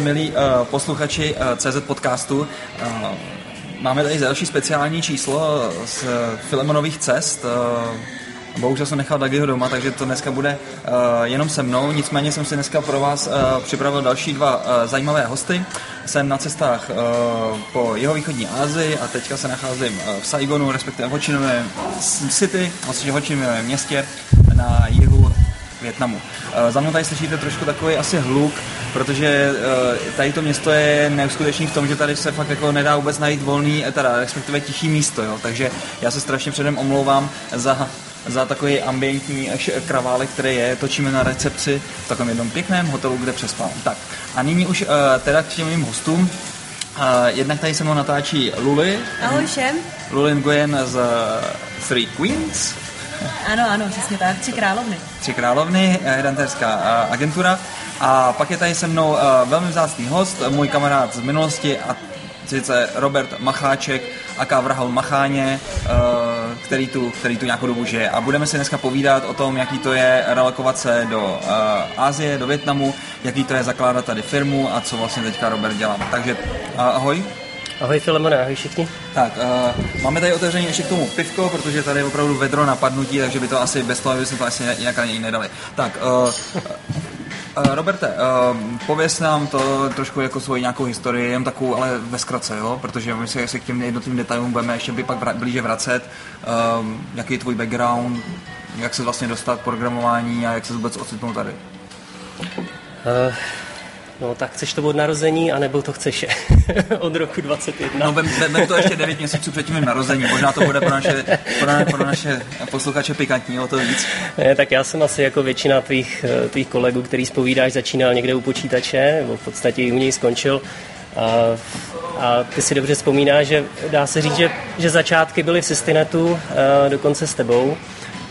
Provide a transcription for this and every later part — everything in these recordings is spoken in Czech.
milí uh, posluchači uh, CZ podcastu, uh, máme tady další speciální číslo z Filemonových cest. Bohužel jsem nechal Dagiho doma, takže to dneska bude uh, jenom se mnou. Nicméně jsem si dneska pro vás uh, připravil další dva uh, zajímavé hosty. Jsem na cestách uh, po jeho východní Asii a teďka se nacházím uh, v Saigonu, respektive v Hočinovém City, vlastně v Hočinovém městě na jihu Větnamu. Uh, za mnou tady slyšíte trošku takový asi hluk, protože uh, tady to město je neuskutečný v tom, že tady se fakt jako nedá vůbec najít volný, teda respektive tichý místo, jo. takže já se strašně předem omlouvám za za takový ambientní kraválek, který je, točíme na recepci v takovém jednom pěkném hotelu, kde přespávám. Tak a nyní už teda k těm mým hostům. Uh, jednak tady se mnou natáčí Luli. Ahoj všem. Luli Nguyen z Three Queens. Ano, ano, přesně tak. Tři královny. Tři královny, hedanterská uh, agentura. A pak je tady se mnou uh, velmi vzácný host, můj kamarád z minulosti a sice Robert Macháček, aká vrahol Macháně, který tu, který tu nějakou dobu žije. A budeme si dneska povídat o tom, jaký to je relokovat se do Ázie, do Větnamu, jaký to je zakládat tady firmu a co vlastně teďka Robert dělá. Takže ahoj. Ahoj Filemone, ahoj všichni. Tak, uh, máme tady otevření ještě k tomu pivko, protože tady je opravdu vedro napadnutí, takže by to asi bez toho bychom to asi nějak ani nedali. Tak, uh, Uh, Roberte, uh, pověs nám to trošku jako svoji nějakou historii, jen takovou, ale ve zkratce, jo? protože my se, se k těm jednotlivým detailům budeme ještě by pak vra, blíže vracet. Uh, jaký je tvůj background, jak se vlastně dostat k programování a jak se vůbec ocitnout tady? Uh, No tak chceš to od narození, anebo to chceš od roku 21? No vem, vem to ještě 9 měsíců před tím narození, možná to bude pro naše, pro, pro naše posluchače pikantní, o to víc. Ne, tak já jsem asi jako většina tvých, tvých kolegů, který zpovídáš, začínal někde u počítače, nebo v podstatě i u něj skončil. A, a ty si dobře vzpomínáš, že dá se říct, že, že začátky byly v Systinetu, dokonce s tebou.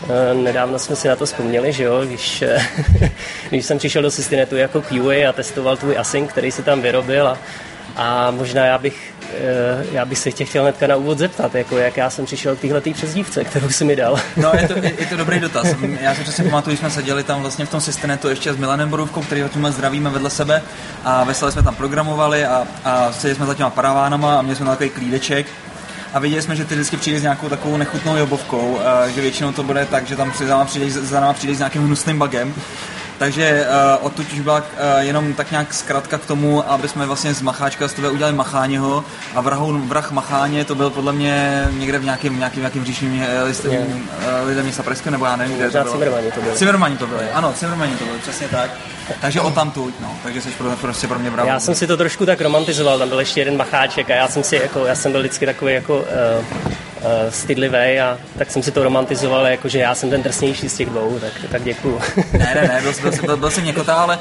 Eh, nedávno jsme si na to vzpomněli, že jo, když, eh, když jsem přišel do Systinetu jako QA a testoval tvůj async, který si tam vyrobil a, a možná já bych, eh, já bych se tě chtěl hnedka na úvod zeptat, jako jak já jsem přišel k téhle přezdívce, kterou jsi mi dal. No, je to, je, je to dobrý dotaz. Já si přesně pamatuju, jsme seděli tam vlastně v tom Systinetu ještě s Milanem Borůvkou, který ho zdravíme vedle sebe a veselé jsme tam programovali a, a seděli jsme za těma paravánama a měli jsme takový klídeček a viděli jsme, že ty vždycky přijde s nějakou takovou nechutnou jobovkou, že většinou to bude tak, že tam za náma přijde, za náma přijde s nějakým hnusným bugem. Takže uh, odtud už byla uh, jenom tak nějak zkratka k tomu, aby jsme vlastně z Macháčka z tebe udělali Macháněho a vrahou, vrah Macháně to byl podle mě někde v nějakém, nějakým, nějakým říšným listem yeah. uh, lidem města Pražska, nebo já nevím, kde to bylo. Cimrmani to. Cimrmani to byly, ano, Cimrmani to byly, přesně tak. Takže o tamtud, no, takže jsi prostě pro mě bravo. Já jsem si to trošku tak romantizoval, tam byl ještě jeden Macháček a já jsem si jako, já jsem byl vždycky takový jako uh, uh, stydlivý a tak jsem si to romantizoval, jako že já jsem ten drsnější z těch dvou, tak, tak děkuju. Ne, ne, ne, byl, byl, byl, byl jsem někotá, ale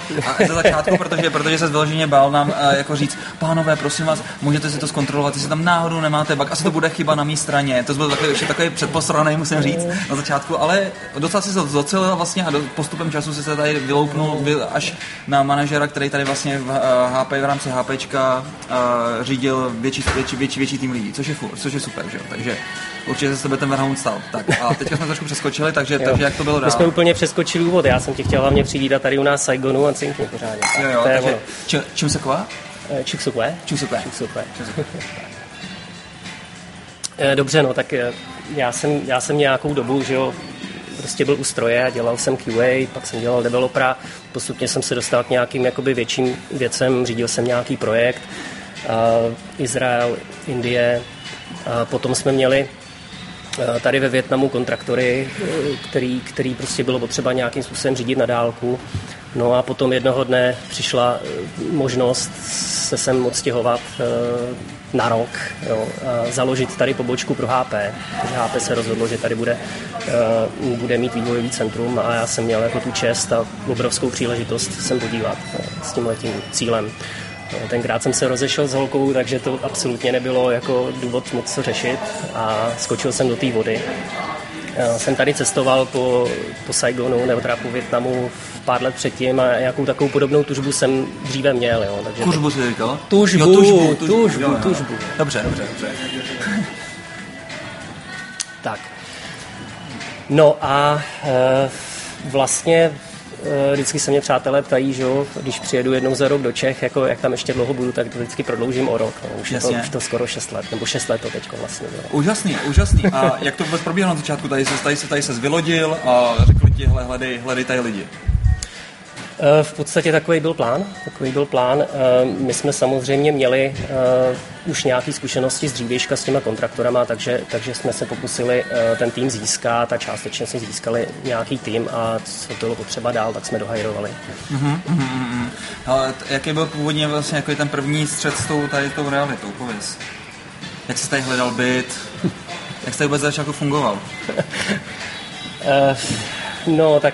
ze začátku, protože, protože se vyloženě bál nám uh, jako říct, pánové, prosím vás, můžete si to zkontrolovat, jestli tam náhodou nemáte bug, asi to bude chyba na mé straně. To byl takový, ještě takový předposraný, musím říct, na začátku, ale docela si se docelil vlastně a do, postupem času si se tady vyloupnul vy, až na manažera, který tady vlastně v uh, eh, HP v rámci HPčka uh, řídil větší, větší, větší, větší tým lidí, což je, což je super, že jo? Takže určitě se sebe ten vrhoun stal. Tak a teďka jsme trošku přeskočili, takže, takže jak to bylo dál? My jsme úplně přeskočili úvod, já jsem tě chtěl hlavně přivítat tady u nás Saigonu a cinkni pořádně. Jo, jo, takže či, čím se ková? Čuksukwe. Čuksukwe. Čuksukwe. Dobře, no tak eh, já jsem, já jsem nějakou dobu, že jo, prostě byl u stroje, dělal jsem QA, pak jsem dělal developera, postupně jsem se dostal k nějakým jakoby větším věcem, řídil jsem nějaký projekt, uh, Izrael, Indie, Potom jsme měli eh, tady ve Větnamu kontraktory, eh, který, který prostě bylo potřeba nějakým způsobem řídit na dálku. No a potom jednoho dne přišla eh, možnost se sem odstěhovat na rok, jo, a založit tady pobočku pro HP, protože HP se rozhodlo, že tady bude, bude mít vývojový centrum a já jsem měl jako tu čest a obrovskou příležitost sem podívat s tím letím cílem. Tenkrát jsem se rozešel s holkou, takže to absolutně nebylo jako důvod moc co řešit a skočil jsem do té vody. Jsem tady cestoval po, po Saigonu nebo teda po Větnamu pár let předtím a nějakou takovou podobnou tužbu jsem dříve měl. Jo, takže tužbu jsi říkal? Tužbu, jo, tužbu, tužbu, tužbu, jo, jo. tužbu. Dobře, dobře, dobře. tak. No a e, vlastně vždycky se mě přátelé ptají, že jo, když přijedu jednou za rok do Čech, jako jak tam ještě dlouho budu, tak to vždycky prodloužím o rok. No. Už, je to, už to skoro 6 let, nebo 6 let to teď vlastně bylo. Úžasný, úžasný. A jak to vůbec probíhalo na začátku? Tady se, tady se, tady se vylodil a řekli ti, hele, hledej, hledej tady lidi. Eh, v podstatě takový byl plán. Takový byl plán. Eh, my jsme samozřejmě měli eh, už nějaké zkušenosti z dřívějška s těma kontraktorama, takže, takže jsme se pokusili ten tým získat a částečně jsme získali nějaký tým a co bylo potřeba dál, tak jsme dohajrovali. Uh-huh, uh-huh. Ale jaký byl původně vlastně jako ten první střed s tou, tady tou realitou? Pověz. Jak jsi tady hledal byt? Jak jste vůbec začal jako fungoval? no, tak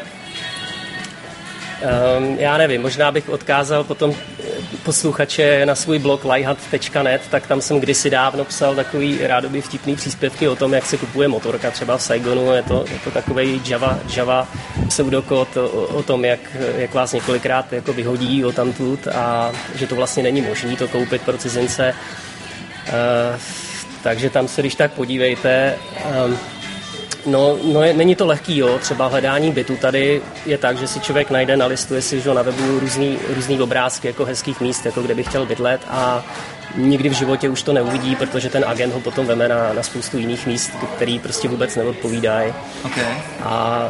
Um, já nevím, možná bych odkázal potom eh, posluchače na svůj blog lihat.net, tak tam jsem kdysi dávno psal takový rádoby vtipný příspěvky o tom, jak se kupuje motorka třeba v Saigonu. Je to, je to takový Java, Java pseudokod o, o, tom, jak, jak vás několikrát jako vyhodí o tamtud a že to vlastně není možné to koupit pro cizince. Uh, takže tam se když tak podívejte. Um, No, no je, není to lehký, jo. Třeba hledání bytu tady je tak, že si člověk najde, nalistuje si že, na webu různý, různý obrázky jako hezkých míst, jako kde by chtěl bydlet a nikdy v životě už to neuvidí, protože ten agent ho potom veme na, na spoustu jiných míst, který prostě vůbec neodpovídají. Okay. A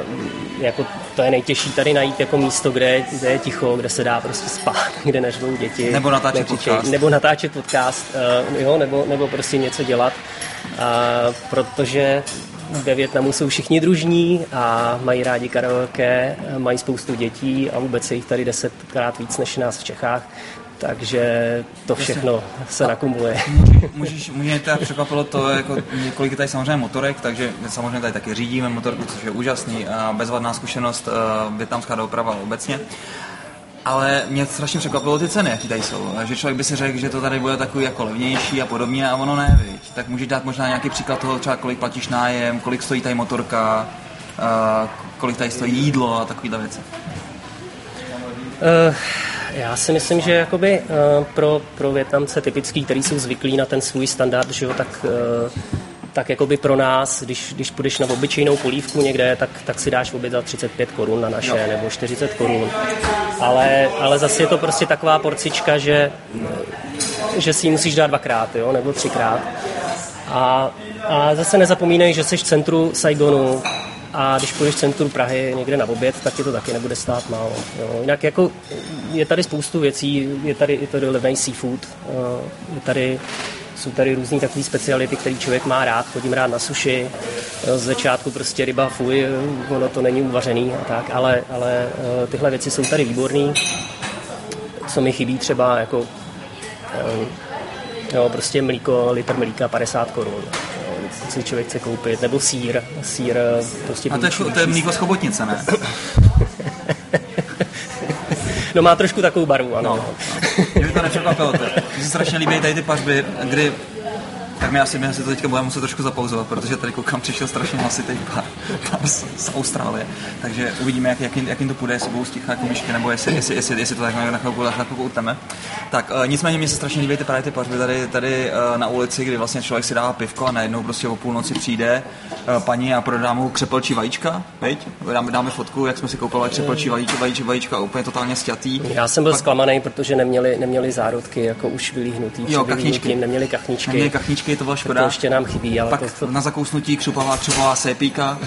jako to je nejtěžší tady najít jako místo, kde, kde je ticho, kde se dá prostě spát, kde nežvou děti. Nebo natáčet podcast. Nebo natáčet podcast, uh, jo, nebo, nebo prostě něco dělat. Uh, protože ve Větnamu jsou všichni družní a mají rádi karaoke, mají spoustu dětí a vůbec je jich tady desetkrát víc než nás v Čechách. Takže to všechno se nakumuluje. Můžeš, mě teda překvapilo to, jako kolik je tady samozřejmě motorek, takže samozřejmě tady taky řídíme motorku, což je úžasný a bezvadná zkušenost, uh, větnamská doprava obecně. Ale mě strašně překvapilo ty ceny, jaký tady jsou. Že člověk by si řekl, že to tady bude takový jako levnější a podobně a ono ne, viď? Tak můžeš dát možná nějaký příklad toho, třeba kolik platíš nájem, kolik stojí tady motorka, kolik tady stojí jídlo a takovýhle věci. Uh, já si myslím, že jakoby uh, pro, pro Větnamce typický, který jsou zvyklí na ten svůj standard, že jo, tak uh, tak jako by pro nás, když, když půjdeš na obyčejnou polívku někde, tak, tak si dáš oběd za 35 korun na naše, no. nebo 40 korun. Ale, ale zase je to prostě taková porcička, že, že si ji musíš dát dvakrát, jo, nebo třikrát. A, a zase nezapomínej, že jsi v centru Saigonu, a když půjdeš v centru Prahy někde na oběd, tak ti to taky nebude stát málo. Jo. Jinak jako je tady spoustu věcí, je tady, je tady levný seafood, je tady jsou tady různý takové speciality, které člověk má rád. Chodím rád na suši. Z začátku prostě ryba fuj, ono to není uvařený a tak, ale, ale eh, tyhle věci jsou tady výborné. Co mi chybí třeba jako eh, jo, prostě mlíko, litr mlíka 50 korun si člověk chce koupit, nebo sír, sír prostě A to je, to je mlíko z chobotnice, ne? No má trošku takovou barvu, ano. No, no. Mě by to nepřekvapilo. Mně se strašně líbí tady ty pařby, kdy tak my asi, my asi to teďka budeme muset trošku zapauzovat, protože tady koukám, přišel strašně hlasitý pár, pár z, z, Austrálie. Takže uvidíme, jak, jak, jim, jak jim to půjde, jestli budou sticha jako myšky, nebo jestli, jestli, jestli, jestli to tak na chvilku, na chvilku uteme. Tak uh, nicméně mě se strašně líbí ty právě ty pařby tady, tady uh, na ulici, kdy vlastně člověk si dává pivko a najednou prostě o půlnoci přijde uh, paní a prodá mu křepelčí vajíčka, veď? Dáme, dáme fotku, jak jsme si koupili křepelčí vajíčka, vajíčka, vajíčka úplně totálně stětý. Já jsem byl Pak... zklamaný, protože neměli, neměli zárodky, jako už vylíhnutý. Jo, kachničky. Neměli kachničky. Neměli kachničky, to byla škoda. To ještě nám chybí. Ale Pak to, to... na zakousnutí křupavá, křupavá sépíka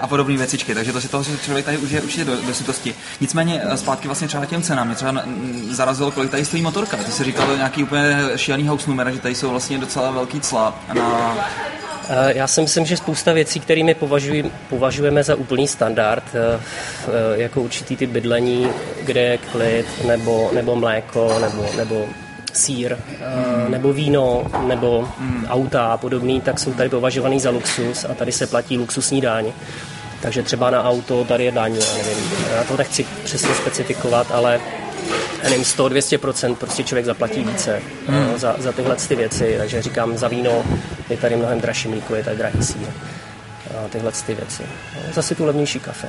a podobné věcičky, takže to si toho člověk tady už je určitě do, do sytosti. Nicméně eh, zpátky vlastně třeba těm cenám, mě třeba zarazilo, kolik tady stojí motorka. Ty si říkal nějaký úplně šílený house numera, že tady jsou vlastně docela velký cla na eh, já si myslím, že spousta věcí, kterými považujeme za úplný standard, eh, jako určitý ty bydlení, kde je klid, nebo, nebo mléko, nebo, nebo sír, mm. nebo víno, nebo mm. auta a podobný, tak jsou tady považovaný za luxus a tady se platí luxusní daň. Takže třeba na auto tady je daň, já nevím, já to nechci přesně specifikovat, ale nevím, 100-200% prostě člověk zaplatí více mm. za, za tyhle ty věci, takže říkám, za víno je tady mnohem dražší mlíko, je tady drahý sír a tyhle ty věci. Zase tu levnější kafe.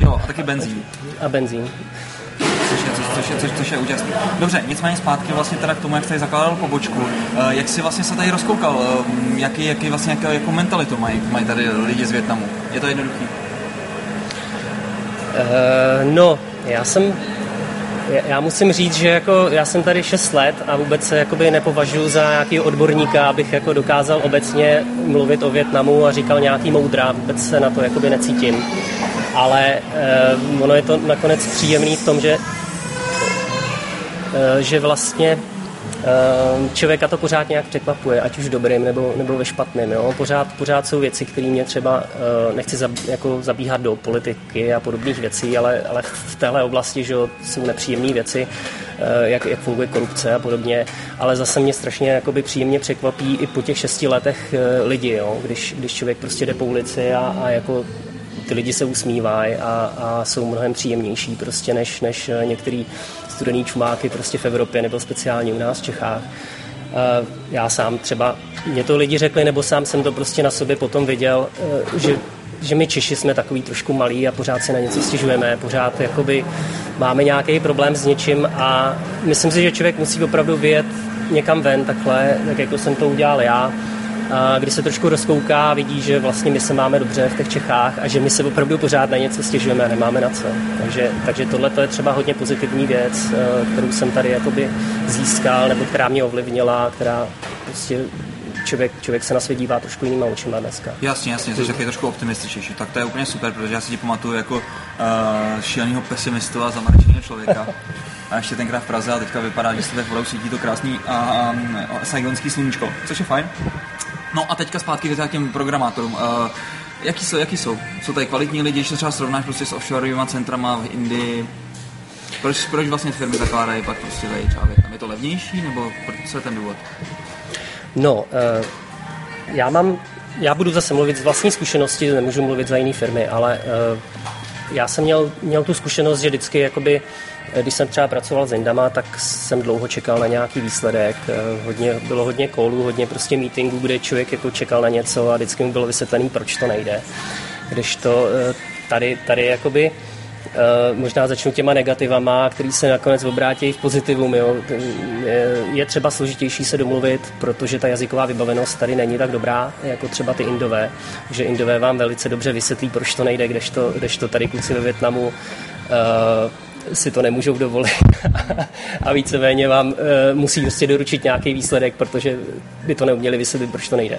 Jo, a taky benzín. A benzín což je, což, což, což, což je úžasné. Dobře, nicméně zpátky vlastně teda k tomu, jak jste zakládal pobočku. Uh, jak jsi vlastně se tady rozkoukal? Uh, jaký, jaký vlastně, jakou, jakou mentalitu mají, mají tady lidi z Větnamu? Je to jednoduché? no, já jsem já musím říct, že jako já jsem tady 6 let a vůbec se jakoby nepovažuji za nějaký odborníka, abych jako dokázal obecně mluvit o Větnamu a říkal nějaký moudra, vůbec se na to jakoby necítím. Ale uh, ono je to nakonec příjemný v tom, že, uh, že vlastně Ehm, člověka to pořád nějak překvapuje, ať už dobrým nebo, nebo ve špatném. Jo? Pořád, pořád jsou věci, které mě třeba, eh, nechci zab, jako zabíhat do politiky a podobných věcí, ale, ale v téhle oblasti že jsou nepříjemné věci, eh, jak, jak funguje korupce a podobně, ale zase mě strašně jakoby příjemně překvapí i po těch šesti letech eh, lidi, jo? Když, když člověk prostě jde po ulici a, a jako ty lidi se usmívají a, a jsou mnohem příjemnější prostě než, než některý studený čumáky prostě v Evropě nebo speciálně u nás v Čechách. Já sám třeba, mě to lidi řekli, nebo sám jsem to prostě na sobě potom viděl, e, že že my Češi jsme takový trošku malí a pořád si na něco stěžujeme, pořád jakoby máme nějaký problém s něčím a myslím si, že člověk musí opravdu vyjet někam ven takhle, tak jako jsem to udělal já kdy se trošku rozkouká a vidí, že vlastně my se máme dobře v těch Čechách a že my se opravdu pořád na něco stěžujeme a nemáme na co. Takže, takže tohle je třeba hodně pozitivní věc, eh, kterou jsem tady jakoby získal, nebo která mě ovlivnila, která prostě člověk, člověk se na svět dívá trošku jinýma očima dneska. Jasně, jasně, jsi taky trošku optimističnější. Tak to je úplně super, protože já si ti pamatuju jako uh, šíleného pesimistu a zamračeného člověka. A ještě tenkrát v Praze a teďka vypadá, že se v svítí to krásný a, um, saigonský sluníčko, což je fajn. No a teďka zpátky k těm programátorům. Uh, jaký jsou, jaký jsou? Jsou tady kvalitní lidi, když se třeba srovnáš prostě s offshoreovými centrama v Indii, proč, proč vlastně firmy zakládají pak prostě tady třeba Tam je to levnější, nebo co je ten důvod? No, uh, já mám, já budu zase mluvit z vlastní zkušenosti, nemůžu mluvit za jiné firmy, ale uh, já jsem měl, měl tu zkušenost, že vždycky jakoby Eh, když jsem třeba pracoval s Indama, tak jsem dlouho čekal na nějaký výsledek. Eh, hodně, bylo hodně kolů, hodně prostě meetingů, kde člověk jako čekal na něco a vždycky mu bylo vysvětlený, proč to nejde. Když to eh, tady, tady jakoby možná začnu těma negativama, který se nakonec obrátí v pozitivum. Jo. Je třeba složitější se domluvit, protože ta jazyková vybavenost tady není tak dobrá, jako třeba ty Indové. že Indové vám velice dobře vysvětlí, proč to nejde, kdežto, kdežto tady kluci ve Větnamu si to nemůžou dovolit a víceméně vám e, musí prostě doručit nějaký výsledek, protože by to neuměli vysvětlit, proč to nejde,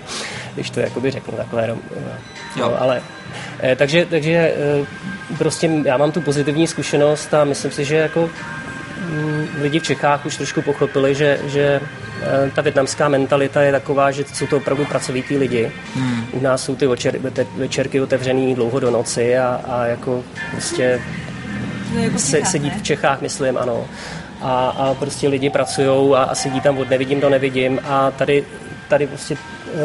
když to jakoby řeknu takhle. No, no, ale, e, takže, takže prostě já mám tu pozitivní zkušenost a myslím si, že jako mm, lidi v Čechách už trošku pochopili, že, že ta větnamská mentalita je taková, že jsou to opravdu pracovití lidi. Hmm. U nás jsou ty večer, večerky otevřený dlouho do noci a, a jako prostě jako se, sedí v Čechách, myslím, ano. A, a prostě lidi pracují a, a sedí tam od nevidím do nevidím a tady, tady prostě uh,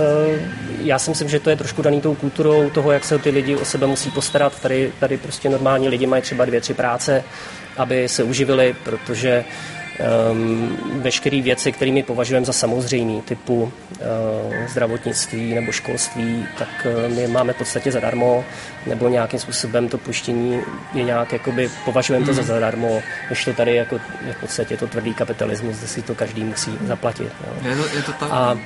já si myslím, že to je trošku daný tou kulturou toho, jak se ty lidi o sebe musí postarat. Tady, tady prostě normální lidi mají třeba dvě, tři práce, aby se uživili, protože um, veškeré věci, které my považujeme za samozřejmé, typu uh, zdravotnictví nebo školství, tak uh, my máme v podstatě zadarmo, nebo nějakým způsobem to puštění je nějak, jakoby, považujeme to za hmm. zadarmo, než to tady jako, je v podstatě to tvrdý kapitalismus, kde si to každý musí zaplatit. Jo. Je, to, je to tak? A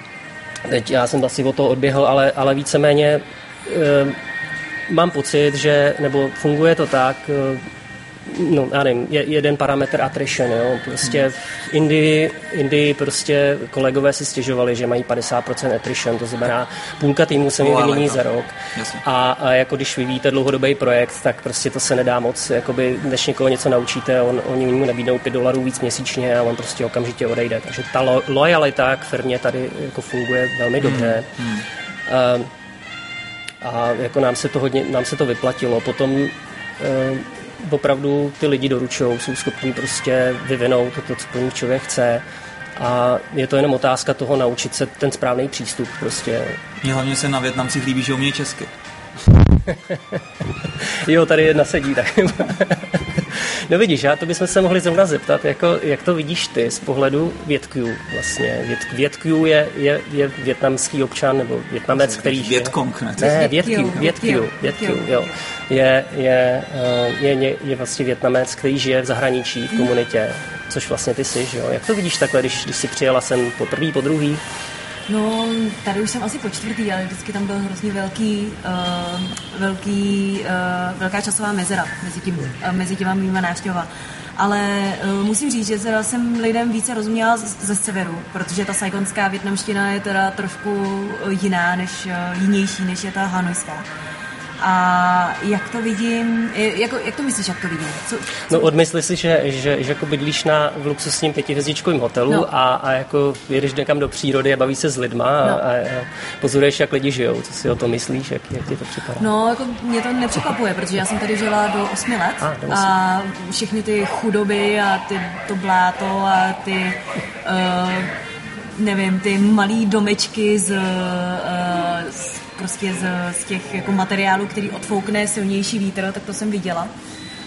teď já jsem asi o to odběhl, ale, ale víceméně uh, mám pocit, že, nebo funguje to tak, no, já nevím, je, jeden parametr attrition, jo. Prostě v Indii, Indii prostě kolegové si stěžovali, že mají 50% attrition, to znamená půlka týmu se mi vymění za rok. A, a, jako když vyvíjíte dlouhodobý projekt, tak prostě to se nedá moc, jakoby, než někoho něco naučíte, on, oni mu nabídnou 5 dolarů víc měsíčně a on prostě okamžitě odejde. Takže ta lo, lojalita k firmě tady jako funguje velmi dobře. Hmm. Hmm. Uh, a jako nám se to hodně, nám se to vyplatilo. Potom uh, opravdu ty lidi doručují, jsou schopni prostě vyvinout to, to co po nich člověk chce. A je to jenom otázka toho naučit se ten správný přístup prostě. Mně hlavně se na Větnamcích líbí, že umějí česky. jo, tady jedna sedí, tak No vidíš, já to bychom se mohli zrovna zeptat, jako, jak to vidíš ty z pohledu Větků vlastně. Vět, Větků je, je, je větnamský občan nebo větnamec, který... Větkong, ne? Ne, Větků, Větků, Větků, jo. Je, je, eh, je, je, je vlastně větnamec, který žije v zahraničí, v komunitě, což vlastně ty jsi, že jo. Jak to vidíš takhle, když, když jsi přijela sem po první, po druhý? No, tady už jsem asi po čtvrtý, ale vždycky tam byl hrozně velký, uh, velký, uh, velká časová mezera mezi, tím, uh, mezi těma mýma návštěvama. Ale uh, musím říct, že teda jsem lidem více rozuměla ze severu, protože ta saigonská větnamština je teda trošku jiná, než, uh, jinější, než je ta hanojská. A jak to vidím, jako, jak to myslíš, jak to vidím? Co, co... No odmysli si, že, že, že jako bydlíš na, v luxusním pětihvězdičkovém hotelu no. a, a jako jedeš někam do přírody a baví se s lidma no. a, a, pozoruješ, jak lidi žijou. Co si o to myslíš, jak, jak ti to připadá? No, jako mě to nepřekvapuje, protože já jsem tady žila do 8 let a, a všechny ty chudoby a ty, to bláto a ty... Uh, nevím, ty malý domečky z, uh, z prostě z, z těch jako materiálů, který odfoukne silnější vítr, tak to jsem viděla.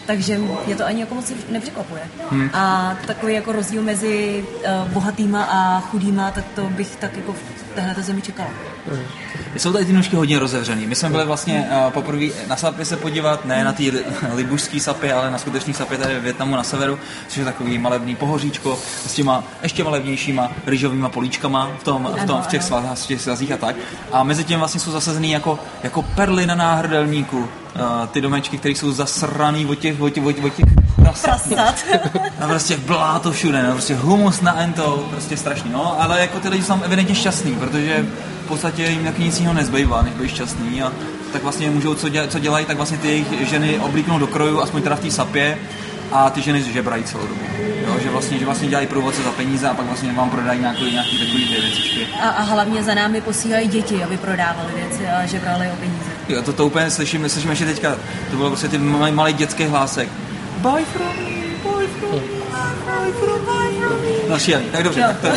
Takže mě to ani jako moc nepřekvapuje. Hmm. A takový jako rozdíl mezi uh, bohatýma a chudýma, tak to bych tak jako v téhle zemi čekala. Hmm. Jsou tady ty nůžky hodně rozevřený. My jsme byli vlastně uh, poprvé na sapy se podívat, ne na ty li, libušský sapy, ale na skutečný sapy tady ve Větnamu na severu, což je takový malebný pohoříčko s těma ještě malebnějšíma rýžovými políčkama v, tom, v, tom, v těch, svazách, v těch svazích a tak. A mezi tím vlastně jsou zasazený jako, jako perly na náhrdelníku uh, ty domečky, které jsou zasraný od těch, od těch, od těch, od těch prasat. A prostě bláto všude, no, prostě humus na ento, prostě strašný, no, ale jako ty lidi jsou tam evidentně šťastný, protože podstatě jim tak nic jiného nezbývá, než být šťastný a tak vlastně můžou, co, děl, co dělají, tak vlastně ty jejich ženy oblíknou do kroju, aspoň teda v té sapě, a ty ženy žebrají celou dobu. Jo, že, vlastně, že vlastně dělají průvodce za peníze a pak vlastně vám prodají nějaký, nějaký takový ty věcičky. A, a hlavně za námi posílají děti, aby prodávali věci a žebrali o peníze. Jo, to, to úplně slyšíme, slyšíme ještě teďka, to bylo prostě ty malý, malý dětský hlásek. Buy from me, buy from me, buy from me. No šílený, tak dobře. Tak to,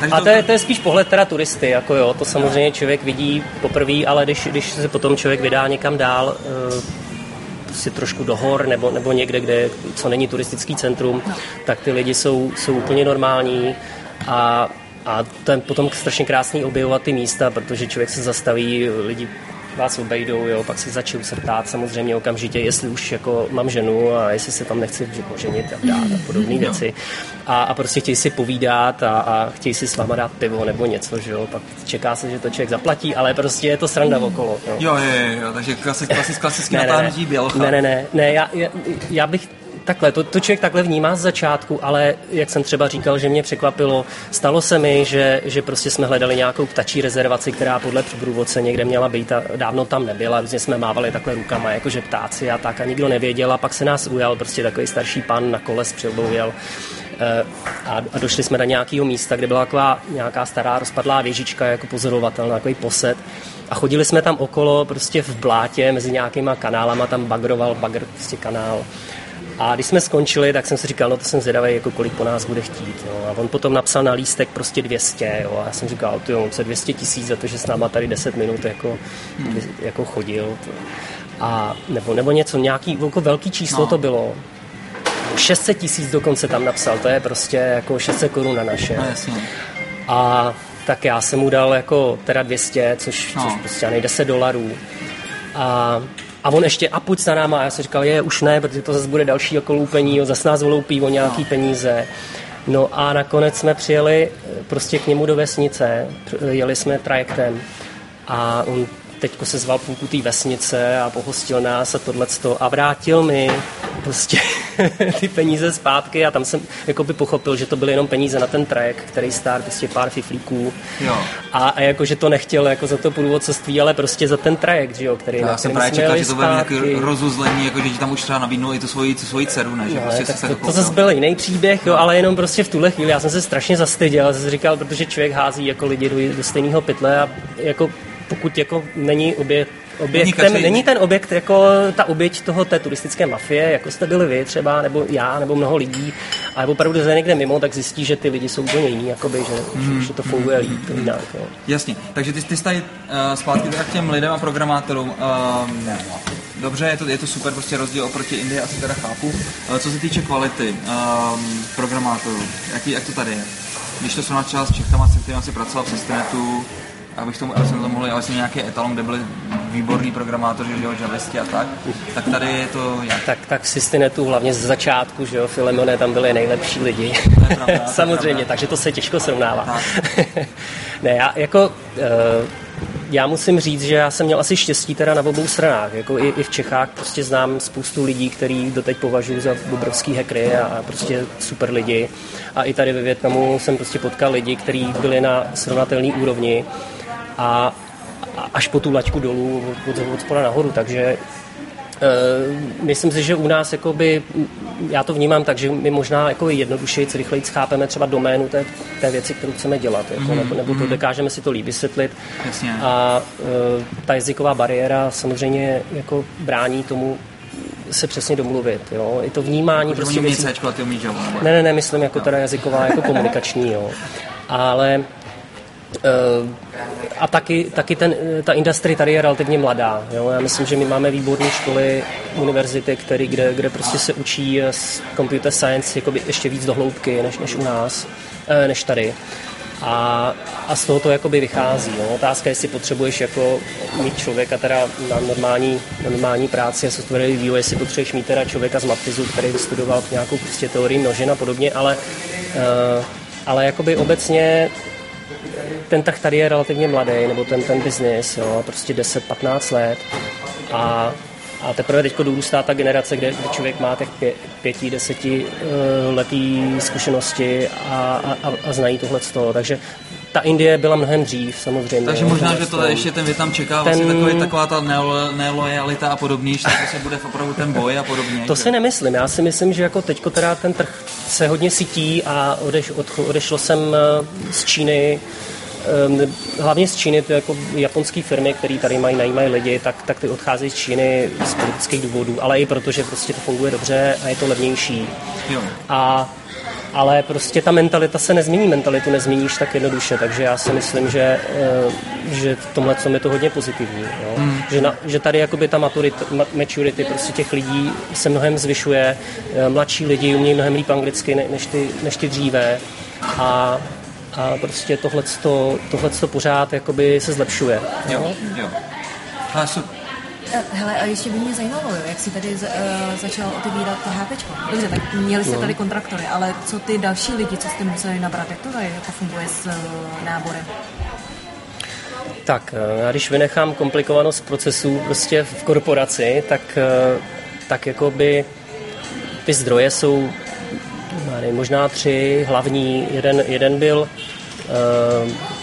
tak a to je, to je spíš pohled teda turisty, jako jo, to samozřejmě člověk vidí poprvé, ale když, když se potom člověk vydá někam dál, uh, prostě trošku do hor nebo, nebo někde, kde, co není turistický centrum, no. tak ty lidi jsou, jsou úplně normální a a to je potom strašně krásný objevovat ty místa, protože člověk se zastaví, lidi vás obejdou, jo, pak si začnou se ptát samozřejmě okamžitě, jestli už jako mám ženu a jestli se tam nechci oženit a dát a podobné mm, věci. A, a, prostě chtějí si povídat a, a chtějí si s váma dát pivo nebo něco, že jo, pak čeká se, že to člověk zaplatí, ale prostě je to sranda okolo. Jo, jo, jo, jo takže klasický, klasický, klasický ne, ne, ne, ne, ne, ne, ne, já, já, já bych Takhle, to, to člověk takhle vnímá z začátku, ale jak jsem třeba říkal, že mě překvapilo, stalo se mi, že, že prostě jsme hledali nějakou ptačí rezervaci, která podle průvodce někde měla být a dávno tam nebyla, různě jsme mávali takhle rukama, jakože ptáci a tak a nikdo nevěděl a pak se nás ujal prostě takový starší pan na kole s eh, a, a došli jsme na nějakého místa, kde byla taková nějaká stará rozpadlá věžička jako pozorovatel, takový posed. A chodili jsme tam okolo prostě v blátě mezi nějakýma kanálama, tam bagroval bagr, prostě kanál a když jsme skončili, tak jsem si říkal, no to jsem zvědavý, jako kolik po nás bude chtít. Jo. A on potom napsal na lístek prostě 200. Jo. A já jsem říkal, to jo, 200 tisíc za to, že s náma tady 10 minut jako, hmm. jako chodil. To. A, nebo, nebo něco, nějaký jako velký číslo no. to bylo. 600 tisíc dokonce tam napsal, to je prostě jako 600 korun na naše. No, jasně. A tak já jsem mu dal jako teda 200, což, no. což prostě nej 10 dolarů. A a on ještě, a pojď za náma. A já jsem říkal, je, už ne, protože to zase bude další jako loupení, zase nás voloupí o nějaký no. peníze. No a nakonec jsme přijeli eh, prostě k němu do vesnice, jeli jsme trajektem a on teďko se zval půlku té vesnice a pohostil nás a tohleto a vrátil mi prostě ty peníze zpátky a tam jsem jako by pochopil, že to byly jenom peníze na ten trajek, který stál prostě pár fiflíků jo. A, a jako, že to nechtěl jako za to průvodcovství, ale prostě za ten trajek, že jo, který Já jsem právě čekal, že to bude nějaký rozuzlení, jako, že ti tam už třeba nabídnul i tu svoji, tu svoji dceru, ne? Že no, prostě tak se to, to zase byl jiný příběh, jo, no. ale jenom prostě v tuhle chvíli já jsem se strašně zastyděl, jsem říkal, protože člověk hází jako lidi do, do stejného pytle a jako pokud jako není obě objektem, není, není ten objekt jako ta oběť toho té turistické mafie, jako jste byli vy třeba, nebo já, nebo mnoho lidí, ale opravdu se někde mimo, tak zjistí, že ty lidi jsou úplně jiní, jakoby, že, mm. že, že to funguje líp mm. jinak. Jo. Jasně, takže ty, ty jsi tady uh, zpátky teda k těm lidem a programátorům. Um, dobře, je to, je to super, prostě rozdíl oproti Indii, asi teda chápu. Uh, co se týče kvality um, programátorů, jak, jak to tady je? Když to srovnáš třeba s Čechama, se kterými jsi pracoval v systému, abych tomu, aby jsme to mohli, ale jsme nějaký etalon, kde byli výborní programátoři, že jo, a tak, tak tady je to jak? Tak, tak v Systinetu hlavně z začátku, že jo, Filemone, tam byli nejlepší lidi. To je pravda, Samozřejmě, pravda. takže to se těžko srovnává. ne, já jako... Uh, já musím říct, že já jsem měl asi štěstí teda na obou stranách. Jako i, i v Čechách prostě znám spoustu lidí, který doteď považuji za obrovský hackery a, a prostě super lidi. A i tady ve Větnamu jsem prostě potkal lidi, kteří byli na srovnatelné úrovni a, a až po tu laťku dolů od, od spoda nahoru, takže Uh, myslím si, že u nás jakoby, já to vnímám tak, že my možná jako jednodušeji, rychleji chápeme třeba doménu té, té věci, kterou chceme dělat, jako, mm, nebo, nebo to dokážeme si to líp vysvětlit. Jasně. A uh, ta jazyková bariéra samozřejmě jako brání tomu se přesně domluvit. Jo? I to vnímání Jako, prostě věcí... A ty umí Java. nebo- Ne, ne, ne, myslím jako teda jazyková, jako komunikační, jo. Ale a taky, taky ten, ta industrie tady je relativně mladá. Jo? Já myslím, že my máme výborné školy, univerzity, který, kde, kde prostě se učí z computer science jakoby ještě víc do hloubky než, než u nás, eh, než tady. A, a z toho to jakoby vychází. No. Otázka je, jestli potřebuješ jako mít člověka teda na normální, na normální práci a softwarový vývoj, jestli potřebuješ mít teda člověka z Maptizu, který vystudoval nějakou prostě teorii množin a podobně, ale, ale jakoby obecně ten trh tady je relativně mladý, nebo ten, ten biznis, jo, prostě 10-15 let. A, a teprve teď dorůstá ta generace, kde, kde člověk má těch pě, pěti, deseti uh, letý zkušenosti a, a, a znají tohle z toho, takže ta Indie byla mnohem dřív, samozřejmě. Takže možná, že to ještě ten Větnam čeká, vlastně Ten- takový, taková ta nelojalita a podobně, že to se bude opravdu ten boj a podobně. To že? si nemyslím. Já si myslím, že jako teďko teda ten trh se hodně sytí a odeš, od, odešlo jsem eh, z Číny, hlavně z Číny, to jako japonské firmy, které tady mají, najímají lidi, tak, tak ty odcházejí z Číny z politických důvodů, ale i protože prostě to funguje dobře a je to levnější. Jo. A, ale prostě ta mentalita se nezmění, mentalitu nezměníš tak jednoduše, takže já si myslím, že, eh, že v tomhle tom je to hodně pozitivní. Jo? Mm. Že, na, že tady jakoby ta maturity, ma- maturity prostě těch lidí se mnohem zvyšuje, eh, mladší lidi umějí mnohem líp anglicky ne, než, ty, než ty dříve a, a prostě tohleto, tohleto pořád jakoby se zlepšuje. Jo, jo. Ale Eh, Hele, a ještě by mě zajímalo, jak jsi tady uh, začal otevírat to HPčko. Dobře, tak měli jste tady kontraktory, ale co ty další lidi, co jste museli nabrat, jak to tady jako funguje s uh, náborem? Tak, eh, já když vynechám komplikovanost procesů prostě v korporaci, tak, eh, tak jako by ty zdroje jsou nevím, možná tři hlavní. Jeden, jeden byl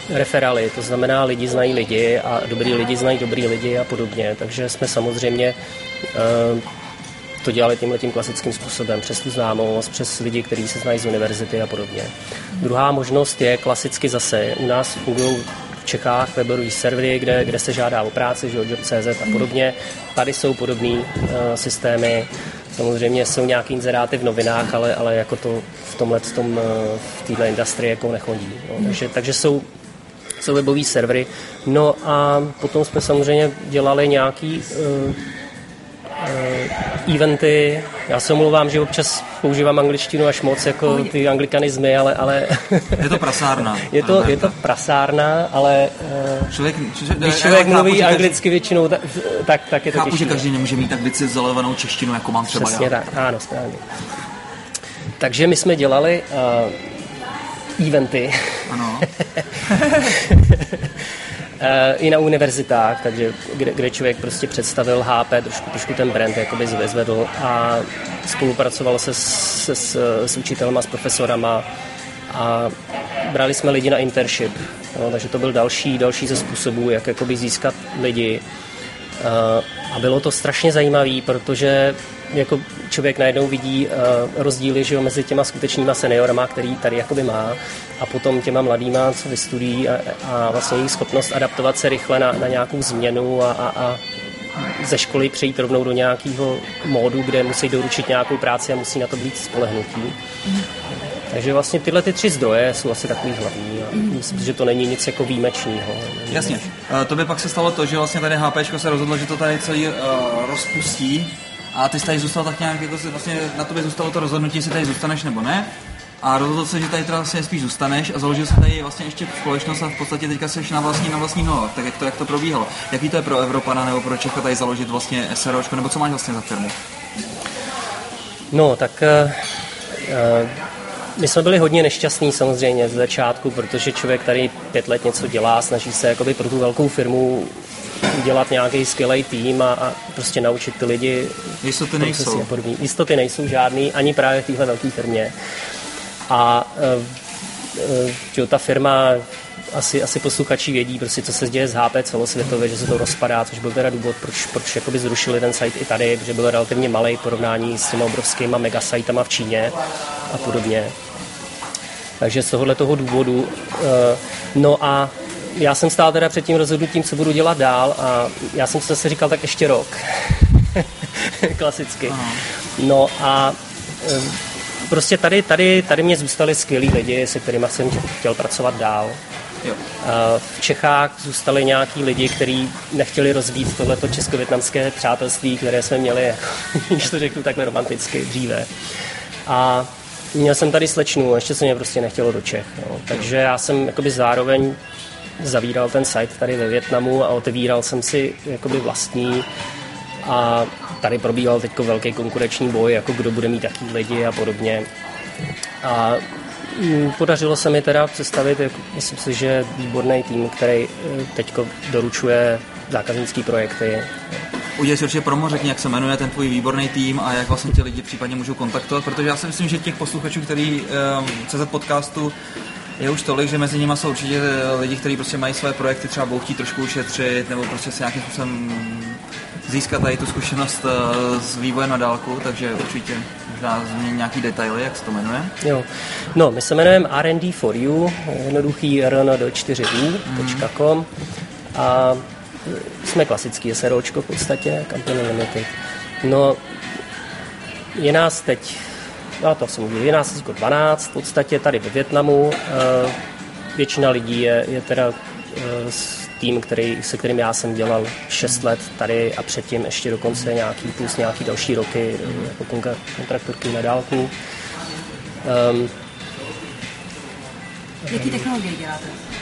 referály, to znamená lidi znají lidi a dobrý lidi znají dobrý lidi a podobně. Takže jsme samozřejmě uh, to dělali tímhle tím klasickým způsobem, přes tu známost, přes lidi, kteří se znají z univerzity a podobně. Druhá možnost je klasicky zase, u nás fungují v Čechách webový servery, kde, kde se žádá o práci, že job.cz a podobně. Tady jsou podobné uh, systémy. Samozřejmě jsou nějaký inzeráty v novinách, ale, ale jako to v tomhle tom, v této industrii jako nechodí. No. Takže, takže jsou jsou webové servery. No a potom jsme samozřejmě dělali nějaký uh, uh, eventy. Já se omlouvám, že občas používám angličtinu až moc, jako ty anglikanizmy, ale, ale je to prasárna. je, to, je to prasárna, ale uh, Člověk, č- když člověk chápu, mluví anglicky většinou, tak, tak, tak je to Chápu, že každý nemůže mít tak vycizelovanou češtinu, jako mám třeba Přesně já. tak, ano, správně. Takže my jsme dělali uh, eventy Ano. Eh, i na univerzitách, takže kde, kde člověk prostě představil HP, trošku, trošku ten brand jakoby zvedl a spolupracoval se s, s, s učitelema, s profesorama a brali jsme lidi na internship, no, takže to byl další, další ze způsobů, jak jakoby získat lidi. Eh, A bylo to strašně zajímavé, protože jako člověk najednou vidí uh, rozdíly že jo, mezi těma skutečnýma seniorama, který tady jakoby má, a potom těma mladýma, co vystudují a, a vlastně jejich schopnost adaptovat se rychle na, na nějakou změnu a, a, a ze školy přejít rovnou do nějakého módu, kde musí doručit nějakou práci a musí na to být spolehnutí. Takže vlastně tyhle ty tři zdroje jsou asi takový hlavní a myslím, si, že to není nic jako výjimečného. Jasně. Uh, to by pak se stalo to, že vlastně tady HP se rozhodlo, že to tady celý uh, rozpustí a ty jsi tady zůstal tak nějak, jako si vlastně na tobě zůstalo to rozhodnutí, jestli tady zůstaneš nebo ne. a rozhodl se, že tady teda vlastně spíš zůstaneš a založil se tady vlastně ještě společnost a v podstatě teďka jsi na vlastní, na vlastní nohách. Tak jak to, jak to probíhalo? Jaký to je pro Evropana nebo pro Čecha tady založit vlastně SROčko, nebo co máš vlastně za firmu? No, tak uh, uh, my jsme byli hodně nešťastní samozřejmě z začátku, protože člověk tady pět let něco dělá, snaží se jakoby pro tu velkou firmu udělat nějaký skvělý tým a, a prostě naučit ty lidi. Jistoty nejsou. Podobný. Jistoty nejsou žádný, ani právě v téhle velké firmě. A uh, uh, ta firma asi, asi posluchači vědí, prostě, co se děje z HP celosvětově, že se to rozpadá, což byl teda důvod, proč, proč jakoby zrušili ten site i tady, protože byl relativně malý porovnání s těma obrovskýma megasajtama v Číně a podobně. Takže z tohohle toho důvodu. Eh, no a já jsem stál teda před tím rozhodnutím, co budu dělat dál a já jsem si zase říkal, tak ještě rok. Klasicky. No a eh, prostě tady, tady, tady mě zůstali skvělí lidi, se kterými jsem chtěl pracovat dál. Jo. V Čechách zůstali nějaký lidi, kteří nechtěli rozvíjet tohleto česko-větnamské přátelství, které jsme měli, když to řeknu takhle romanticky, dříve. A měl jsem tady slečnu ještě se mě prostě nechtělo do Čech. No. Takže já jsem jakoby zároveň zavíral ten site tady ve Větnamu a otevíral jsem si jakoby vlastní a tady probíhal teď velký konkurenční boj, jako kdo bude mít taký lidi a podobně. A mm, podařilo se mi teda představit, jako, myslím si, že výborný tým, který eh, teď doručuje zákaznické projekty. Udělej si určitě promo, řekni, jak se jmenuje ten tvůj výborný tým a jak vlastně ti lidi případně můžou kontaktovat, protože já si myslím, že těch posluchačů, který um, CZ podcastu je už tolik, že mezi nimi jsou určitě lidi, kteří prostě mají své projekty, třeba budou chtít trošku ušetřit, nebo prostě si nějakým způsobem získat tady tu zkušenost eh, s vývojem na dálku, takže určitě možná změnit nějaký detaily, jak se to jmenuje. Jo. No, my se jmenujeme R&D for you, jednoduchý rn do 4u.com mm. a jsme klasický SROčko v podstatě, Company Limited. No, je nás teď, no to jsem mluvil, je nás jako 12 v podstatě tady ve Větnamu. Eh, většina lidí je, je teda eh, tým, který, se kterým já jsem dělal 6 let tady a předtím ještě dokonce nějaký plus nějaký další roky jako kontraktorky na dálku. Um, Jaký technologie děláte?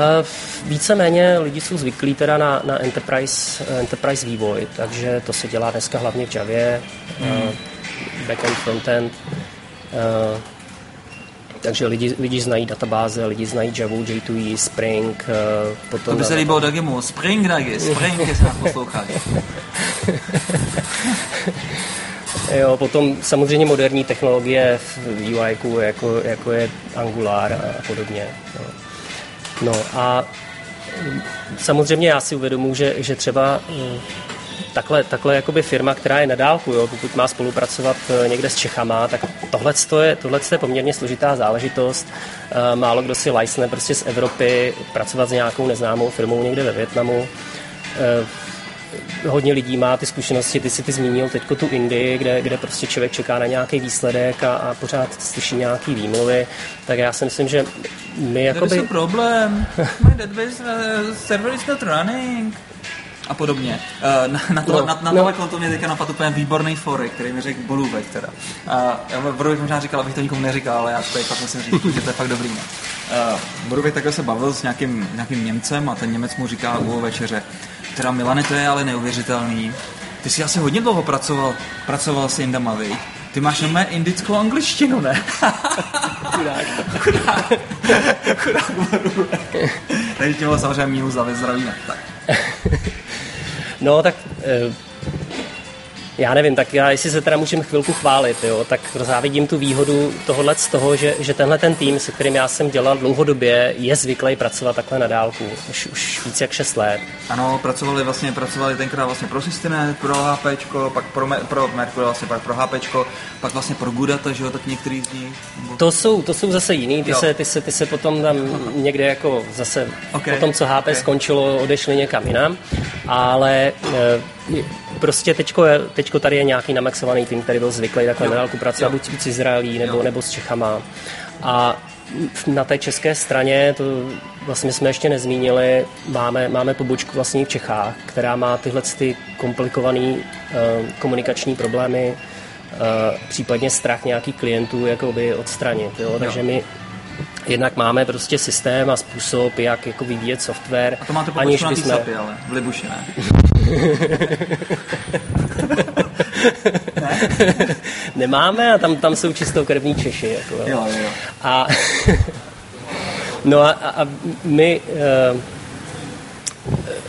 Uh, víceméně lidi jsou zvyklí teda na, na enterprise, enterprise vývoj, takže to se dělá dneska hlavně v Javě, hmm. uh, backend, frontend. Takže lidi, lidi znají databáze, lidi znají Java, J2E, Spring, potom... To by se líbilo Dagimu. Spring, Dagi, Spring, jestli nás posloucháš. Jo, potom samozřejmě moderní technologie v UI, jako, jako je Angular a podobně. Jo. No a mm, samozřejmě já si uvědomuji, že, že třeba mm, takhle, takhle jakoby firma, která je na dálku, jo, pokud má spolupracovat e, někde s Čechama, tak tohle je, tohle je poměrně složitá záležitost. E, málo kdo si lajsne prostě z Evropy pracovat s nějakou neznámou firmou někde ve Větnamu e, hodně lidí má ty zkušenosti, ty si ty zmínil teď tu Indii, kde, kde prostě člověk čeká na nějaký výsledek a, a pořád slyší nějaký výmluvy, tak já si myslím, že my is a problem. My database uh, server is not running a podobně. Na, na, to, no, na, na no. tohle to mě teďka napadl úplně výborný fory, který mi řekl Bolůvek teda. Uh, já Borůvek možná říkal, abych to nikomu neříkal, ale já to tady fakt musím říct, že to je fakt dobrý. Uh, Borůvek takhle se bavil s nějakým, nějakým Němcem a ten Němec mu říká u večeře, teda Milane, to je ale neuvěřitelný. Ty jsi asi hodně dlouho pracoval, pracoval s Indama, viď? Ty máš jenom indickou angličtinu, ne? Chudák. Chudák. Chudák Takže bylo samozřejmě minus za zdraví, ne? Tak. No, tak eh, já nevím, tak já, jestli se teda můžeme chvilku chválit, jo, tak závidím tu výhodu tohohle z toho, že, že tenhle ten tým, se kterým já jsem dělal dlouhodobě, je zvyklý pracovat takhle na dálku, už, už více jak 6 let. Ano, pracovali vlastně, pracovali tenkrát vlastně pro Systemet, pro HP, pak pro, pro Mercury, vlastně pak pro HP, pak vlastně pro Gudata, že jo, tak některý z nich. To jsou, to jsou zase jiný, ty se, ty, se, ty se potom tam někde jako zase, okay. potom co HP okay. skončilo, odešli někam jinam, ale e, prostě teďko, teďko tady je nějaký namaxovaný tým, který byl zvyklý takhle jo. na dálku pracovat, buď s Izraelí nebo, nebo s Čechama. A na té české straně, to vlastně jsme ještě nezmínili, máme, máme pobočku vlastně v Čechách, která má tyhle ty komplikované uh, komunikační problémy případně strach nějakých klientů jakoby odstranit. Jo? Takže my Jednak máme prostě systém a způsob, jak jako vyvíjet software. A to máte aniž na jsme... Ale v Libuši, ne? ne? Nemáme a tam, tam jsou čistokrevní Češi. Jako, jo, jo. A, no a, a my... Uh,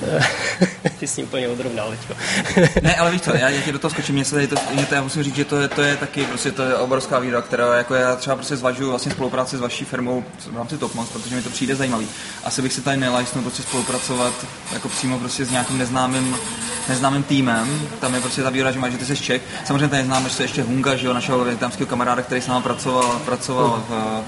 ty jsi úplně odrovnal, teďko. ne, ale víš co, já, já ti do toho skočím, mě se tady to, mě to, já musím říct, že to je, to je taky prostě to je obrovská výhoda, která jako já třeba prostě zvažuji vlastně spolupráci s vaší firmou v rámci Topmost, protože mi to přijde zajímavý. Asi bych se tady nelajsnul prostě spolupracovat jako přímo prostě s nějakým neznámým, neznámým týmem. Tam je prostě ta výhoda, že máš, že ty jsi Čech. Samozřejmě tady známe ještě, ještě Hunga, že jo, našeho větnamského kamaráda, který s námi pracoval, pracoval v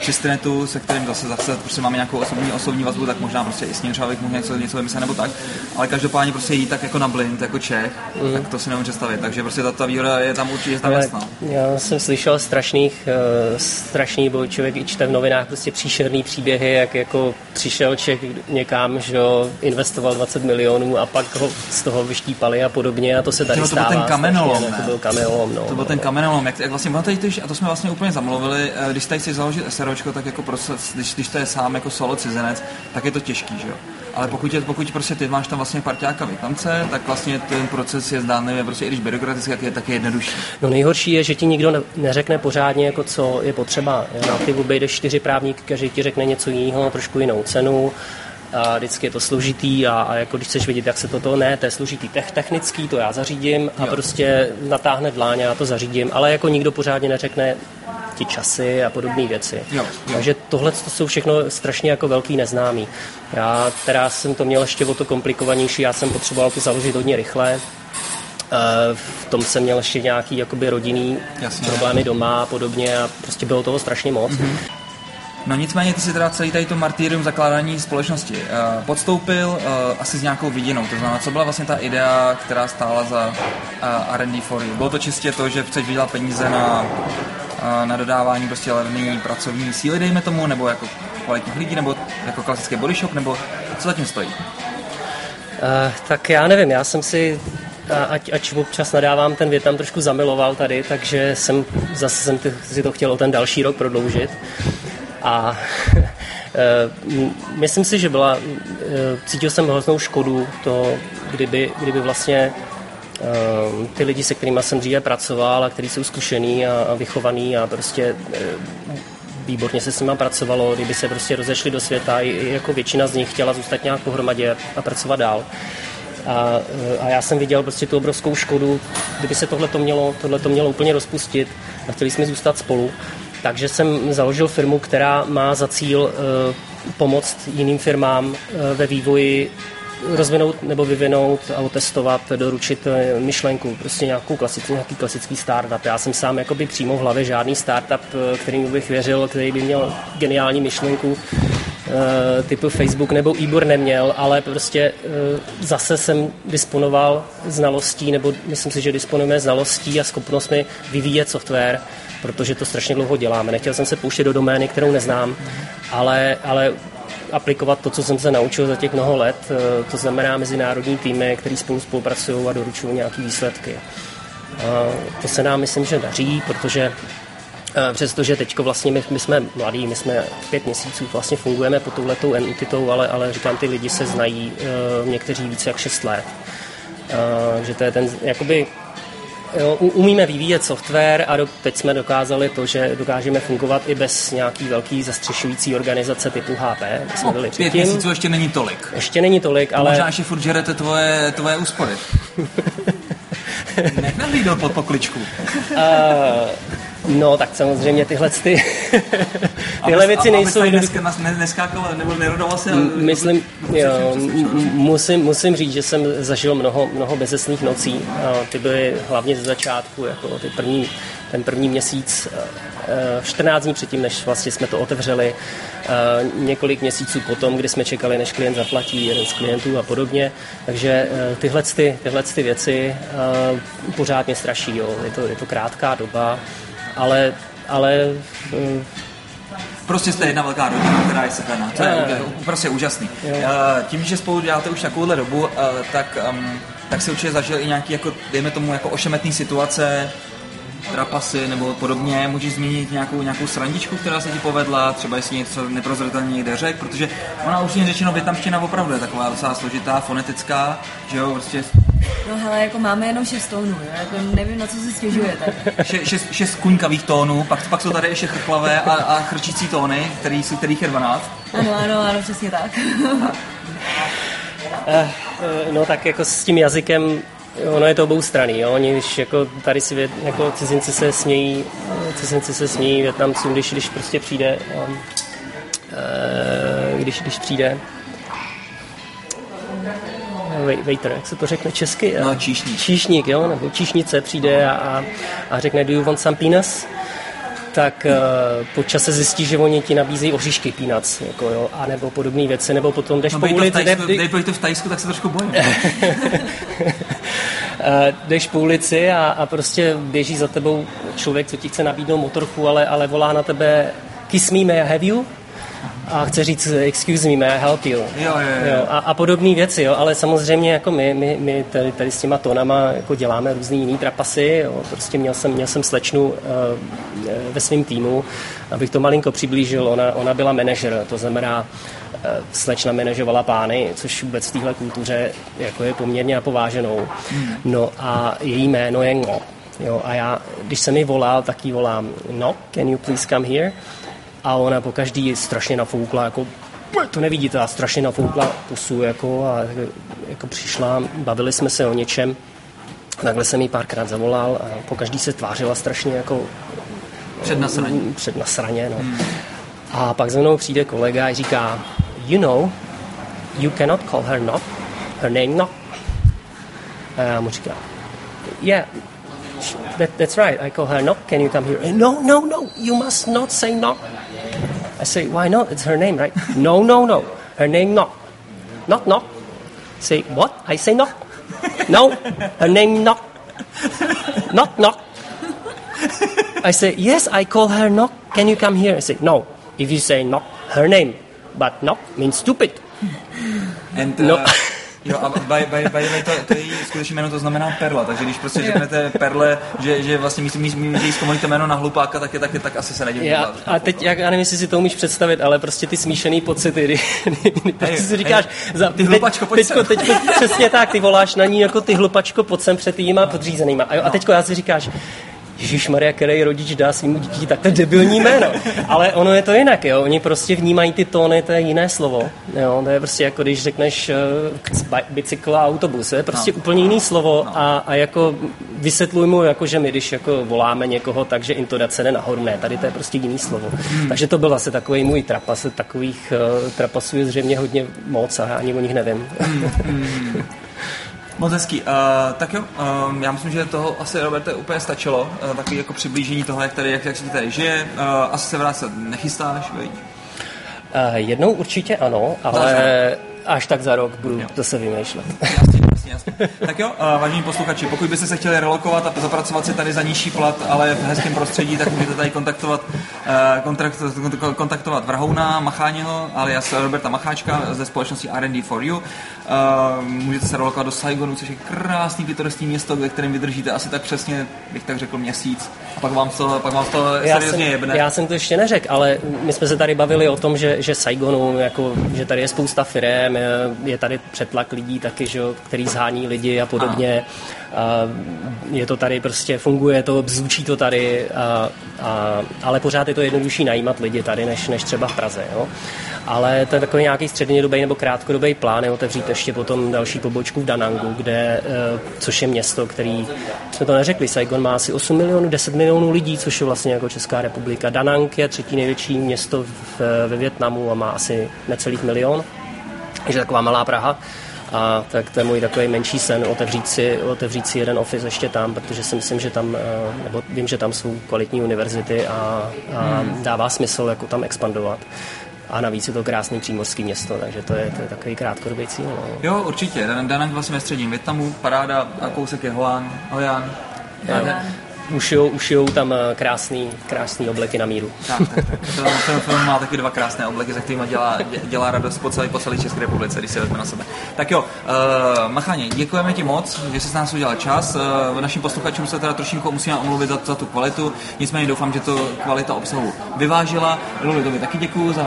Čistretu, se kterým zase, zase prostě máme nějakou osobní, osobní vazbu, tak možná prostě i s ním třeba bych mohl něco, něco vymyslet nebo tak ale každopádně prostě jít tak jako na blind, jako Čech, mm. tak to si nemůžu představit. Takže prostě ta, ta výhoda je tam určitě tam jasná. Já jsem slyšel strašných, uh, strašný, bo člověk i čte v novinách prostě příšerný příběhy, jak jako přišel Čech někam, že investoval 20 milionů a pak ho z toho vyštípali a podobně a to se tady to stává. To byl ten kamenolom, strašně, To byl kamenolom, no. To byl ten kamenolom, jak, jak vlastně, teď, a to jsme vlastně úplně zamluvili, eh, když tady chci založit SROčko, tak jako proces, když, když to je sám jako solo cizinec, tak je to těžký, že jo ale pokud, je, pokud prostě ty máš tam vlastně parťáka Větnamce, tak vlastně ten proces je zdánlivě, prostě i když byrokraticky, tak je taky jednodušší. No nejhorší je, že ti nikdo ne, neřekne pořádně, jako co je potřeba. Na ty obejdeš čtyři právníky, každý ti řekne něco jiného, trošku jinou cenu a vždycky je to složitý a, a jako když chceš vidět, jak se toto, ne, to je složitý tech, technický, to já zařídím a jo. prostě natáhne dláň, já to zařídím, ale jako nikdo pořádně neřekne ti časy a podobné věci. Jo, jo. Takže tohle to jsou všechno strašně jako velký neznámý. Já teda jsem to měl ještě o to komplikovanější, já jsem potřeboval to založit hodně rychle, eh, v tom jsem měl ještě nějaký jakoby rodinný Jasně. problémy doma a podobně a prostě bylo toho strašně moc. Mm-hmm. No nicméně ty si teda celý tady to martýrium zakládání společnosti uh, podstoupil uh, asi s nějakou vidinou. To znamená, co byla vlastně ta idea, která stála za uh, R&D for you. Bylo to čistě to, že chceš vydělat peníze na, na dodávání prostě levné pracovní síly, dejme tomu, nebo jako kvalitních lidí, nebo jako klasický body shop, nebo co zatím stojí? Uh, tak já nevím, já jsem si ať, ať občas nadávám, ten Větnam trošku zamiloval tady, takže jsem zase jsem si to chtěl o ten další rok prodloužit. A eh, myslím si, že byla, eh, cítil jsem hroznou škodu to, kdyby, kdyby vlastně ty lidi, se kterými jsem dříve pracoval a kteří jsou zkušený a, vychovaný a prostě výborně se s nimi pracovalo, kdyby se prostě rozešli do světa, i jako většina z nich chtěla zůstat nějak pohromadě a pracovat dál. A, a já jsem viděl prostě tu obrovskou škodu, kdyby se tohle mělo, tohleto mělo úplně rozpustit a chtěli jsme zůstat spolu, takže jsem založil firmu, která má za cíl eh, pomoct jiným firmám eh, ve vývoji rozvinout nebo vyvinout a otestovat, doručit eh, myšlenku, prostě nějakou klasický, nějaký klasický startup. Já jsem sám jakoby přímo v hlavě žádný startup, kterým bych věřil, který by měl geniální myšlenku typu Facebook nebo Ibor neměl, ale prostě zase jsem disponoval znalostí, nebo myslím si, že disponujeme znalostí a schopnostmi vyvíjet software, protože to strašně dlouho děláme. Nechtěl jsem se pouštět do domény, kterou neznám, ale, ale aplikovat to, co jsem se naučil za těch mnoho let, eh, to znamená mezinárodní týmy, který spolu spolupracují a doručují nějaké výsledky. To se nám myslím, že daří, protože eh, Přestože teď vlastně my, my jsme mladí, my jsme pět měsíců, vlastně fungujeme pod touhletou entitou, ale, ale říkám, ty lidi se znají uh, někteří více jak šest let. Že to je ten, jakoby Jo, umíme vyvíjet software a do, teď jsme dokázali to, že dokážeme fungovat i bez nějaký velký zastřešující organizace typu HP. Jsme no, byli pět předtím. měsíců ještě není tolik. Ještě není tolik, ale... Možná ještě furt žerete tvoje, tvoje úspory. Nech nahlídnout pod pokličku. Uh, No, tak samozřejmě tyhle ty, tyhle věci nejsou... Aby dneska neskákal nebo nerodoval se... Myslím, jo, musím, musím říct, že jsem zažil mnoho, mnoho bezesných nocí. Ty byly hlavně ze začátku, jako ty první, ten první měsíc, 14 dní předtím, než vlastně jsme to otevřeli, několik měsíců potom, kdy jsme čekali, než klient zaplatí jeden z klientů a podobně. Takže e, tyhle, ty, tyhle ty věci pořád mě straší. Jo. Je, to, je to krátká doba, ale, ale mm, Prostě jste jedna velká rodina, která je sepená. To je, je prostě úžasný. Jo. Eh, tím, že spolu děláte už takovouhle dobu, eh, tak, tak si určitě zažil i nějaký, jako, dejme tomu, jako ošemetný situace, trapasy nebo podobně. Můžeš zmínit nějakou, nějakou srandičku, která se ti povedla, třeba jestli něco neprozraditelně někde řek, protože ona už řečeno větnamština opravdu je taková docela složitá, fonetická, že jo, prostě No hele, jako máme jenom šest tónů, jo? jako nevím, na co si stěžujete. Še, šest, šest kuňkavých tónů, pak, pak jsou tady ještě chrklavé a, a chrčící tóny, který, kterých je 12. Ano, ano, ano, přesně tak. Eh, eh, no tak jako s tím jazykem Ono je to obou strany, jo. Oni, když jako tady si věd, jako cizinci se smějí, cizinci se smějí Větnamcům, když, když prostě přijde, um, když, když přijde waiter, jak se to řekne česky? No, číšník. Číšník, jo, nebo číšnice přijde a, a, a řekne, do you want some peanuts? tak uh, po čase zjistí, že oni ti nabízejí oříšky peanuts, jako jo, a nebo podobné věci, nebo potom jdeš no, po ulici... Dej, dej to v Tajsku, tak se trošku bojím. Uh, jdeš po ulici a, a prostě běží za tebou člověk, co ti chce nabídnout motorku, ale, ale volá na tebe kiss me, may I have you? A chce říct excuse me, may I help you? Jo, jo, jo. jo a, a podobné věci, jo, ale samozřejmě jako my, my, my tady, tady s těma tonama jako děláme různý jiný trapasy, jo, prostě měl jsem, měl jsem slečnu uh, ve svém týmu, abych to malinko přiblížil, ona, ona byla manažer, to znamená uh, slečna manažovala pány, což vůbec v téhle kultuře jako je poměrně napováženou. Hmm. No a její jméno je Ngo. Jo, a já, když jsem mi volal, tak jí volám, no, can you please come here? A ona po každý strašně nafoukla, jako to nevidíte, a strašně nafoukla pusu, jako, a jako přišla, bavili jsme se o něčem, takhle jsem jí párkrát zavolal a po každý se tvářila strašně jako před nasraně. Před nasraně no. Hmm. A pak za mnou přijde kolega a říká, you know, you cannot call her not, her name not. A já mu říkám, yeah, that, that's right, I call her not, can you come here? No, no, no, you must not say not. I say, why not? It's her name, right? no, no, no. Her name Knock. Knock, knock. Say, what? I say knock. no, her name Knock. knock, knock. I say, yes, I call her Knock. Can you come here? I say, no. If you say Knock, her name. But Knock means stupid. And uh, no. Jo, a by, by, by, by to, to její skutečné jméno to znamená perla, takže když prostě řeknete perle, že, že vlastně místo, místo, místo, místo jméno na hlupáka, tak je taky, tak asi se nedivím. Já, a teď, jak, já nevím, jestli si to umíš představit, ale prostě ty smíšený pocity, kdy, kdy hey, si říkáš, hey, za, ty hlupačko, pojď teďko, teďko, teďko, přesně tak, ty voláš na ní jako ty hlupačko, pojď sem před týma podřízenýma. A, jo, a teďko já si říkáš, Ježíš Maria, který rodič dá svým dítěti takhle debilní jméno. Ale ono je to jinak, jo. Oni prostě vnímají ty tóny, to je jiné slovo. Jo. To je prostě jako když řekneš uh, bicykl a autobus, to je prostě no. úplně jiný slovo no. a, a jako vysvětluji mu, jako, že my když jako voláme někoho, takže intonace jde nahoru. Ne, tady to je prostě jiný slovo. Hmm. Takže to byl zase takový můj trapas. Takových uh, trapasů je zřejmě hodně moc a já ani o nich nevím. Hmm. Moc hezký. Uh, tak jo, um, já myslím, že toho asi, Roberte, úplně stačilo. Uh, takový jako přiblížení toho, jak, tady, jak, jak se tady žije. Uh, asi se vrátit nechystáš, veď? Uh, jednou určitě ano, ale až tak za rok budu jo. zase vymýšlet. Jasně, jasně, jasně. Tak jo, uh, vážení posluchači, pokud byste se chtěli relokovat a zapracovat si tady za nižší plat, ale v hezkém prostředí, tak můžete tady kontaktovat, uh, kontakt, kontaktovat Vrhouna Macháněho, alias Roberta Macháčka ze společnosti R&D for You. Uh, můžete se relokovat do Saigonu, což je krásný pitoristní město, ve kterém vydržíte asi tak přesně, bych tak řekl, měsíc. A pak vám to, pak vám to já seriózně jsem, jebne. Já jsem to ještě neřekl, ale my jsme se tady bavili o tom, že, že Saigonu, jako, že tady je spousta firm, je tady přetlak lidí taky, že, který zhání lidi a podobně. A je to tady prostě, funguje to, zvučí to tady, a, a, ale pořád je to jednodušší najímat lidi tady, než, než třeba v Praze. Jo? ale to je takový nějaký střednědobý nebo krátkodobý plán je otevřít ještě potom další pobočku v Danangu, kde, eh, což je město, který, jsme to neřekli, Saigon má asi 8 milionů, 10 milionů lidí, což je vlastně jako Česká republika. Danang je třetí největší město v, ve Větnamu a má asi necelých milion, takže taková malá Praha. A tak to je můj takový menší sen, otevřít si, otevřít si jeden office ještě tam, protože si myslím, že tam, eh, nebo vím, že tam jsou kvalitní univerzity a, a hmm. dává smysl jako tam expandovat. A navíc je to krásný přímořský město, takže to je, to je takový krátkodobý cíl. No. Jo, určitě. Danang vlastně ve středním Větnamu, paráda a kousek je Hoan, Hojan. Ušijou, ušijou tam eh, krásný, krásný obleky na míru. Tak, tak, tak. Film, film, má taky dva krásné obleky, za kterými dělá, dělá radost po celé, po celé České republice, když si vezme na sebe. Tak jo, uh, Macháně, děkujeme ti moc, že jsi s nás udělal čas. Uh, našim posluchačům se teda trošku musíme omluvit za, za tu kvalitu, nicméně doufám, že to kvalita obsahu vyvážila. Luli, tobě taky děkuju za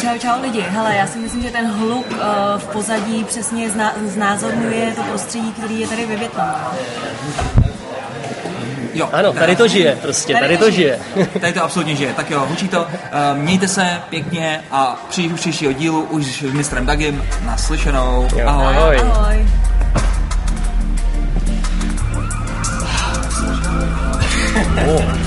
Čau, čau lidi. Hele, já si myslím, že ten hluk uh, v pozadí přesně zna, znázorňuje to prostředí, který je tady ve Větnamu. Jo, ano, tady to žije prostě, tady, tady to žije. Tady to absolutně žije. Tak jo, hučí to. Uh, mějte se pěkně a při příštího dílu už s mistrem Dagim naslyšenou. Jo. Ahoj. Ahoj. Ahoj. Oh.